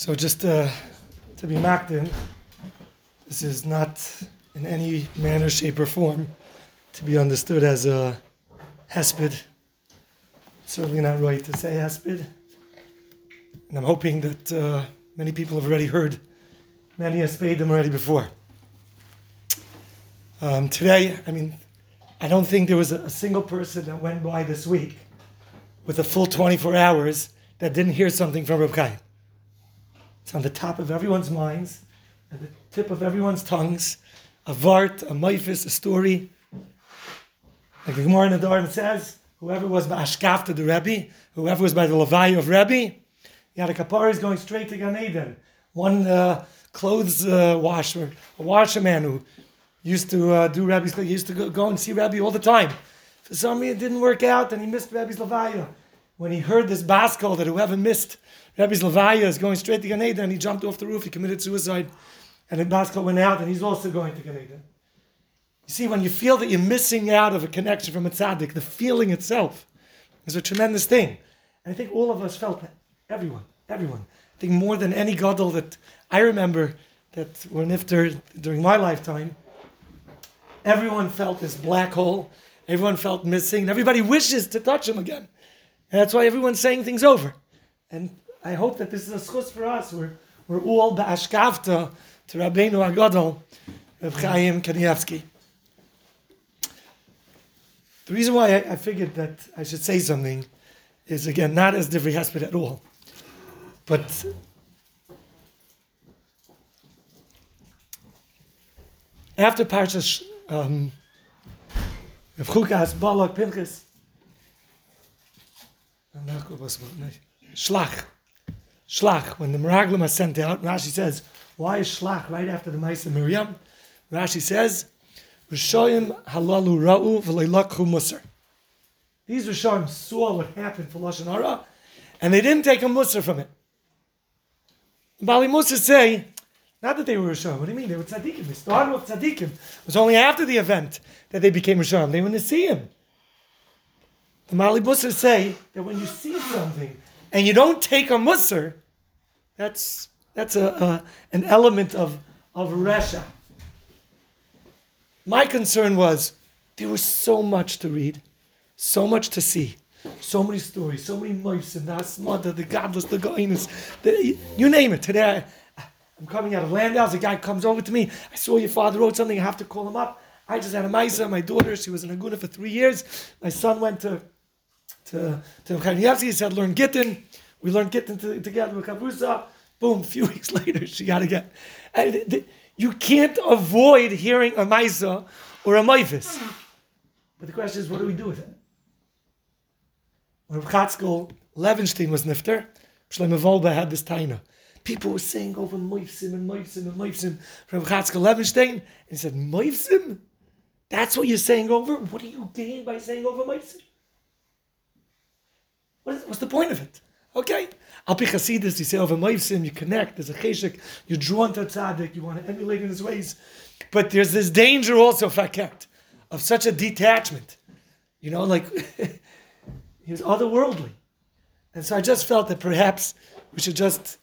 So just uh, to be mocked in, this is not in any manner, shape, or form to be understood as a hesped. Certainly not right to say hesped. And I'm hoping that uh, many people have already heard many them already before. Um, today, I mean, I don't think there was a, a single person that went by this week with a full 24 hours that didn't hear something from Reb Chaim. It's on the top of everyone's minds, at the tip of everyone's tongues. A vart, a maifis, a story. Like the Gemara in the Dharma says, whoever was by Ashkaf to the Rebbe, whoever was by the Levi of Rebbe, he had a kapara is going straight to Gan Eden. One uh, clothes uh, washer, a washerman who used to uh, do Rebbe's, he used to go, go, and see Rebbe all the time. For some reason it didn't work out and he missed Rebbe's Levaya. When he heard this baskol that whoever missed Rebbe's Levaya is going straight to Gan Eden, and he jumped off the roof, he committed suicide, and the baskol went out and he's also going to Gan Eden. You see, when you feel that you're missing out of a connection from a tzaddik, the feeling itself is a tremendous thing. And I think all of us felt that. Everyone, everyone. I think more than any gadol that I remember that were nifter during my lifetime, everyone felt this black hole. Everyone felt missing. And everybody wishes to touch him again. And that's why everyone's saying things over. And I hope that this is a schus for us. We're, we're all ba'ashkavta to Rabbeinu Agadol, Reb Chaim Kanievsky. The reason why I, I, figured that I should say something is again not as Divrei Hesped at all, but after Parshas um, Chukas Balak Pinchas, Shlach, Shlach. When the Meraglim are sent out, Rashi says, "Why is Shlach right after the Ma'aseh Miriam?" Rashi says, "Rishoyim halalu ra'u v'leilakhu musar." These Rishoyim saw what happened for Lashon Hara, and they didn't take a musar from it. Baalei Musar say, not that they were Rishon. What do you mean? They were tzaddikim. They started with tzaddikim. It was only after the event that they became Rishon. They see him. The Mali say that when you see something and you don't take a Musar, that's that's a, an element of of resha. My concern was there was so much to read, so much to see, so many stories, so many mice and the asmada, the godless, the goinus, you name it. Today I'm coming out of Landau's. A guy comes over to me. I saw your father wrote something. I have to call him up. I just had a Maisa. My daughter, she was in Aguna for three years. My son went to to to. He said, learn Gittin. We learned Gittin to, together with Kabusa. Boom. A few weeks later, she got get. And you can't avoid hearing a Maisa or a Maifis. But the question is, what do we do with it? When Chatzkel Levenstein was nifter, Shlomo Wolbe had this taina people were saying over Moifsim and Moifsim and Moifsim from Chatzkel Levenstein. And he said, Moifsim? That's what you're saying over? What do you gain by saying over Moifsim? What is, what's the point of it? Okay. Al Pi Chasidus, you say over Moifsim, you connect, there's a cheshik, you're drawn to a tzaddik, you want to emulate in his ways. But there's this danger also, faket, of such a detachment. You know, like, he was otherworldly. And so I just felt that perhaps we should just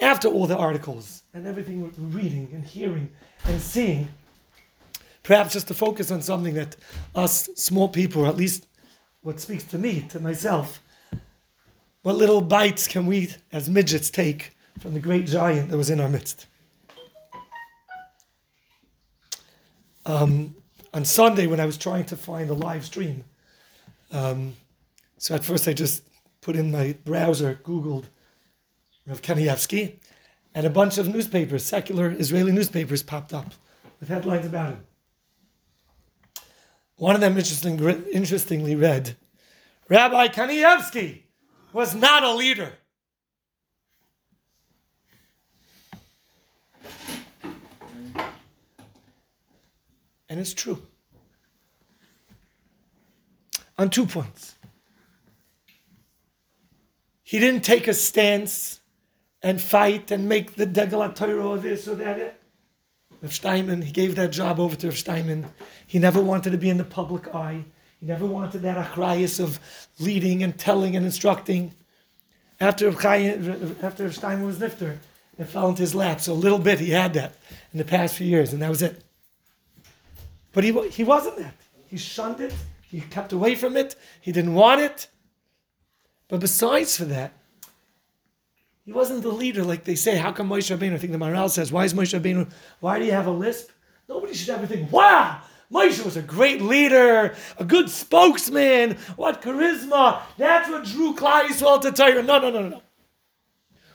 after all the articles and everything we're reading and hearing and seeing, perhaps just to focus on something that us small people, or at least what speaks to me, to myself, what little bites can we as midgets take from the great giant that was in our midst? Um, on Sunday, when I was trying to find a live stream, um, so at first I just put in my browser, Googled Rav Kanievsky, and a bunch of newspapers, secular Israeli newspapers, popped up with headlines about him. One of them interesting, interestingly read, Rabbi Kanievsky was not a leader. And it's true. On two points. He didn't take a stance and fight and make the Degel Torah or this or that. Rav Steinman, he gave that job over to Rav Steinman. He never wanted to be in the public eye. He never wanted that achrayas of leading and telling and instructing. after after Stein was nifter, it fell into his lap. So a little bit he had that in the past few years, and that was it. But he, he wasn't that. He shunned it. He kept away from it. He didn't want it. But besides for that, he wasn't the leader like they say. How come Moshe Rabbeinu? I think the Maral says, why is Moshe Rabbeinu? Why do you have a lisp? Nobody should ever think, wow, Moshe was a great leader, a good spokesman. What charisma! That's what drew Klal Yisrael to Torah. No, no, no, no.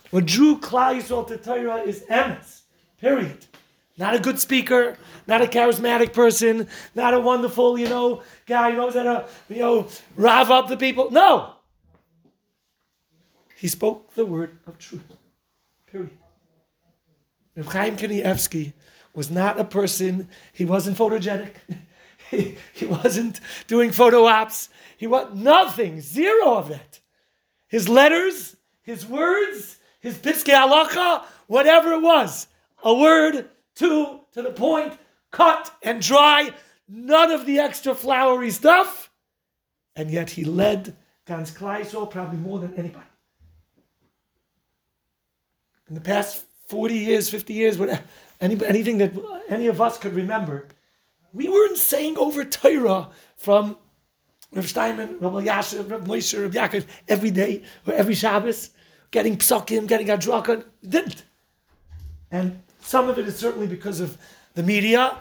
What drew Klal Yisrael to Torah is emes. Period. Not a good speaker, not a charismatic person, not a wonderful, you know, guy who knows how to, you know, rev up the people. No. He spoke the word of truth. Period. Reb Chaim Kanievsky was not a person, he wasn't photogenic. he, he wasn't doing photo ops. He was nothing, zero of that. His letters, his words, his piskei halacha, whatever it was, a word, two, to the point, cut and dry, none of the extra flowery stuff. And yet he led Gans Kleisel probably more than anybody in the past 40 years, 50 years, whatever, any, anything that any of us could remember, we weren't saying over Torah from Rav Steinman, Rav Yashiv, Rav Moshe, Rav Yaakov every day or every Shabbos, getting psukim, getting adrakan. Didn't. And some of it is certainly because of the media,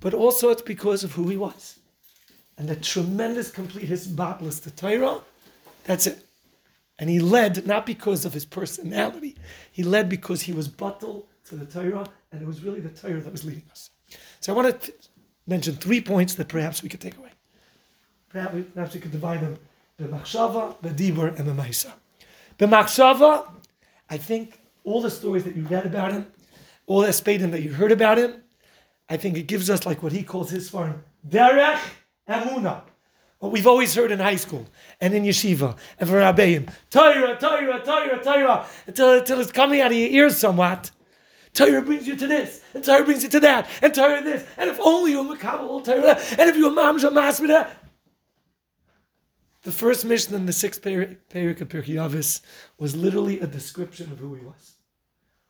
but also it's because of who he was. And the tremendous complete his battles to Torah, that's it. And he led not because of his personality, he led because he was bottled to the Torah, and it was really the Torah that was leading us. So I want to mention three points that perhaps we could take away. Perhaps we, perhaps we could divide them the machshava, the dibur, and the maisa. The machshava, I think all the stories that you read about him, all the spadim that you heard about him, I think it gives us like what he calls his farm, derech emuna what we've always heard in high school and in yeshiva and for Rabbeim. Torah, Torah, Torah, Torah, until, until it's coming out of your ears somewhat. Torah brings you to this, and Torah brings you to that, and Torah this, and if only you're Makabal Torah, and if you're Mamja Masmida. The first Mishnah in the sixth Perik of Pirkei Avos was literally a description of who he was.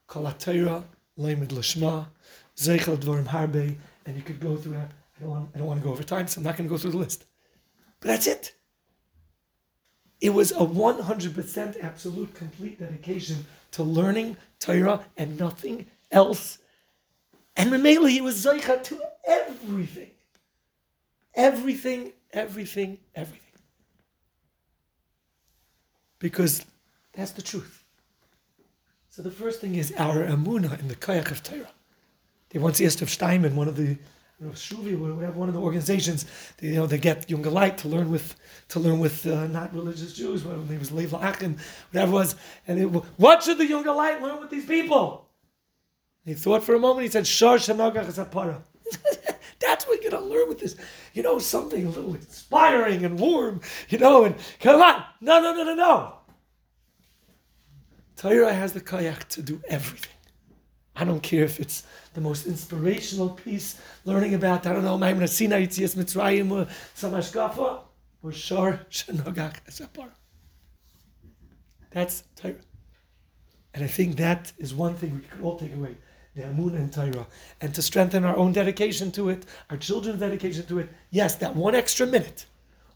Kol Torah, Leimed Lashma, Zeichel Dvorim Harbe, and you could go through. I don't, want, I don't want to go over time, so I'm not going to go through the list. But that's it. It was a 100% absolute complete dedication to learning Torah and nothing else. And Mamela, he was Zaycha to everything. Everything, everything, everything. Because that's the truth. So the first thing is our amuna in the kayak of Torah. They once asked of Steinman, one of the Shuvi, we have one of the organizations, they, you know, they get light to learn with, to learn with uh, not religious Jews, whatever name was Lev whatever was. And it, what should the light learn with these people? He thought for a moment, he said, Shor Shenagach. That's what you're going to learn with this. You know, something a little inspiring and warm, you know, and come on. No, no, no, no, no. Torah has the kayak to do everything. I don't care if it's the most inspirational piece, learning about, I don't know, Maimon Mitzrayim, uh, or Samashkafa, or. That's Torah. And I think that is one thing we could all take away the Amun and Torah. And to strengthen our own dedication to it, our children's dedication to it, yes, that one extra minute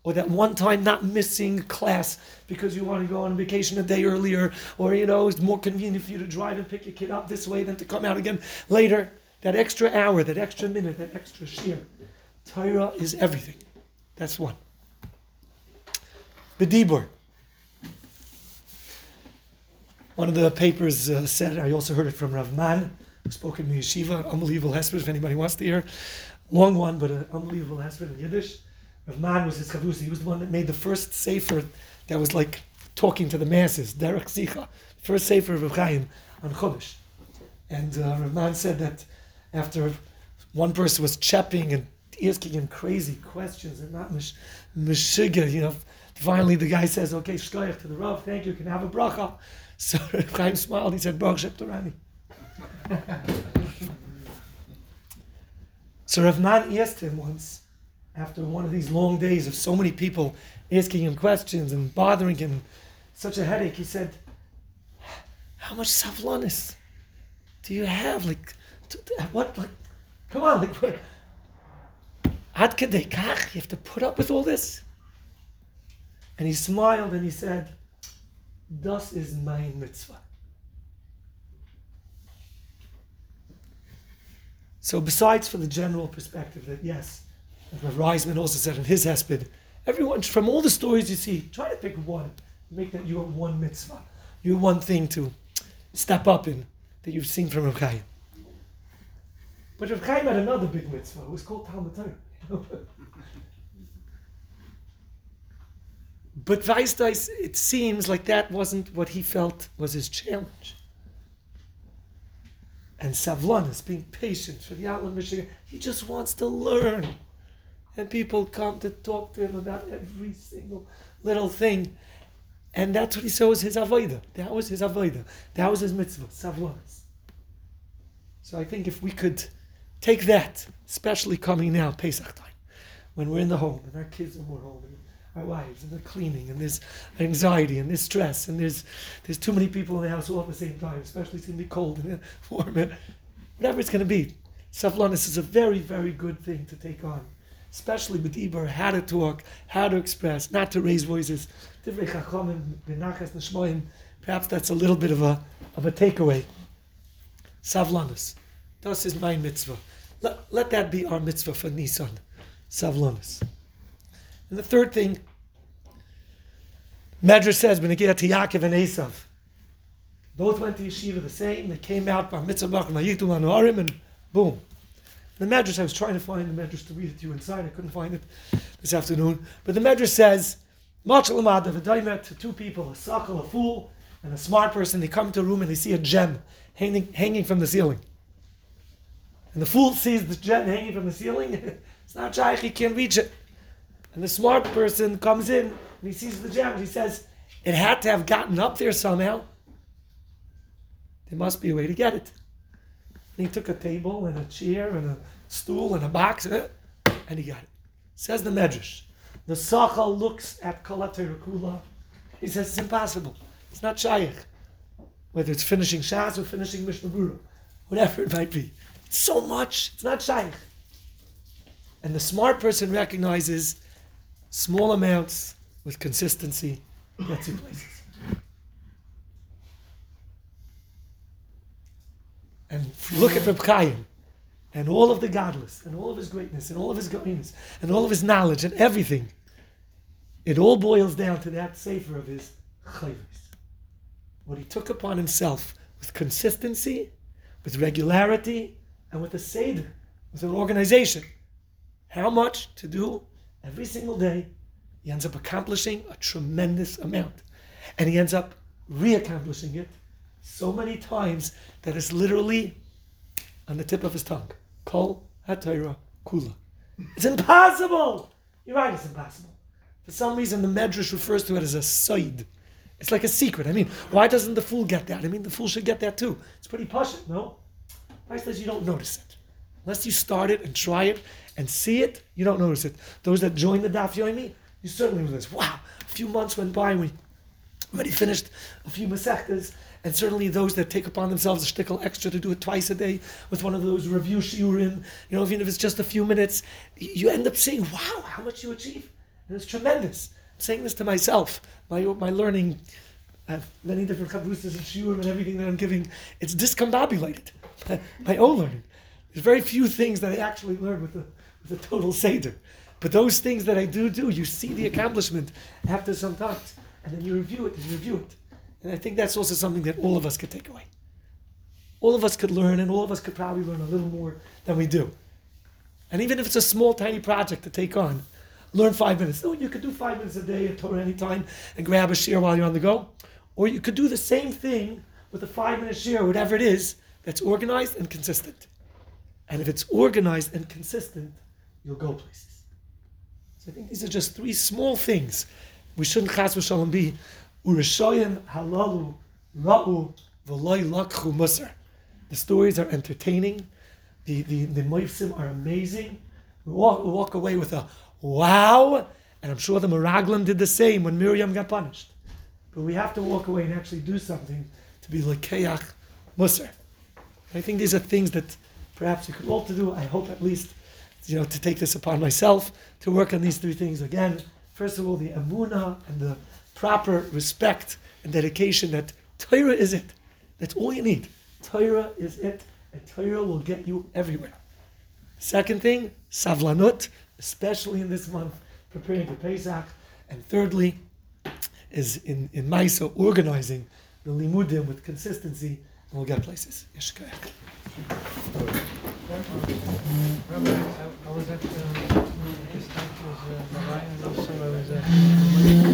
or that one time not missing class because you want to go on vacation a day earlier, or you know, it's more convenient for you to drive and pick your kid up this way than to come out again later. That extra hour, that extra minute, that extra shear. Torah is everything. That's one. The Dibur. One of the papers uh, said, I also heard it from Rav Man, who spoke in the yeshiva, unbelievable hesped if anybody wants to hear. Long one, but an unbelievable hesped in Yiddish. Rav Man was his chavrusi. He was the one that made the first sefer that was like talking to the masses, Derech Sicha, first sefer of Rav Chaim on Chodesh. And uh, Rav Man said that after one person was chapping and asking him crazy questions and not mish, you know, finally the guy says, okay, shkoyach to the Rav, thank you, can I have a bracha. So Rav Chaim smiled, he said, Baruch Shep So Rav Man asked him once, after one of these long days of so many people asking him questions and bothering him, such a headache. He said, "How much savlonis do you have? Like, what? Like, come on, like, what? Ad you have to put up with all this." And he smiled and he said, "Das is my mitzvah." So, besides for the general perspective that yes, Reisman also said in his hesped, everyone from all the stories you see, try to pick one, make that your one mitzvah, your one thing to step up in that you've seen from Rav Chaim. But Rav Chaim had another big mitzvah. It was called Talmud Torah. but Weisdeis, it seems like that wasn't what he felt was his challenge and savlonis, being patient for the outland Michigan. He just wants to learn. And people come to talk to him about every single little thing. And that's what he saw was his avodah. That was his avodah. That was his mitzvah, savlonis. So I think if we could take that, especially coming now, Pesach time, when we're in the home and our kids are more home and our wives and they're cleaning and there's anxiety and there's stress and there's there's too many people in the house all at the same time, especially it's to be cold and warm, and whatever it's going to be. Savlonis is a very, very good thing to take on, especially with Iber, how to talk, how to express, not to raise voices. Perhaps that's a little bit of a, of a takeaway. Savlonis. Das is my mitzvah. Let, let that be our mitzvah for Nisan. Savlonis. And the third thing, Medrash says, when get to Yaakov and Esav, both went to yeshiva the same. They came out by mitzvah and boom. The Medrash, I was trying to find the Medrash to read it to you inside. I couldn't find it this afternoon. But the Medrash says, Much to two people, a sachal, a fool, and a smart person. They come to a room and they see a gem hanging, hanging from the ceiling. And the fool sees the gem hanging from the ceiling. it's not shaykh, he can't reach it. And the smart person comes in and he sees the gem he says, It had to have gotten up there somehow. There must be a way to get it. He took a table and a chair and a stool and a box uh, and he got it. Says the Medrash. The Sachal looks at Kalater Kula. He says it's impossible. It's not Shaykh. Whether it's finishing Shas or finishing Mishnah Berurah, whatever it might be. It's so much, it's not Shaykh. And the smart person recognizes small amounts with consistency gets you places. And look at Reb Chaim and all of the godless and all of his greatness and all of his greatness and all of his knowledge and everything. It all boils down to that sefer of his chayvus. What he took upon himself with consistency, with regularity, and with a seder, with an organization. How much to do every single day, he ends up accomplishing a tremendous amount. And he ends up re-accomplishing it so many times that it's literally on the tip of his tongue. Kol hatayra kula. It's impossible! You're right, it's impossible. For some reason, the Medrash refers to it as a side. It's like a secret. I mean, why doesn't the fool get that? I mean, the fool should get that too. It's pretty posh, no? Why says you don't notice it? Unless you start it and try it and see it, you don't notice it. Those that join the Daf Yomi, you certainly notice. Wow, a few months went by and we already finished a few Masechtas, and certainly those that take upon themselves a shtickle extra to do it twice a day with one of those review shiurim, you know, even if it's just a few minutes, you end up seeing, wow, how much you achieve. And it's tremendous. I'm saying this to myself, my, my learning, I have many different kabbusas and shiurim and everything that I'm giving, it's discombobulated. my own learning. There's very few things that I actually learn with the, with a total Seder. But those things that I do do, you see the accomplishment after some time. And then you review it and review it. And I think that's also something that all of us could take away. All of us could learn, and all of us could probably learn a little more than we do. And even if it's a small, tiny project to take on, learn five minutes. No, you could do five minutes a day at Torah anytime and grab a share while you're on the go. Or you could do the same thing with a five minute share, whatever it is, that's organized and consistent. And if it's organized and consistent, you'll go places. So I think these are just three small things. We shouldn't chas v'shalom be urishoyim halalu ra'u v'loy lakchu musar. The stories are entertaining. The the the moifsim are amazing. We walk, we walk away with a wow, and I'm sure the Meraglim did the same when Miriam got punished. but we have to walk away and actually do something to be lekeach musar. I think these are things that perhaps we could all to do. I hope at least, you know, to take this upon myself to work on these three things again. First of all, the amuna and the proper respect and dedication that Torah is it. That's all you need. Torah is it, and Torah will get you everywhere. Second thing, savlanut, especially in this month, preparing for Pesach. And thirdly, is in, in Maisa organizing the limudim with consistency, and we'll get places. Yeshkayach. I, was at uh, is dat zo een rij en dat zou maar een beetje.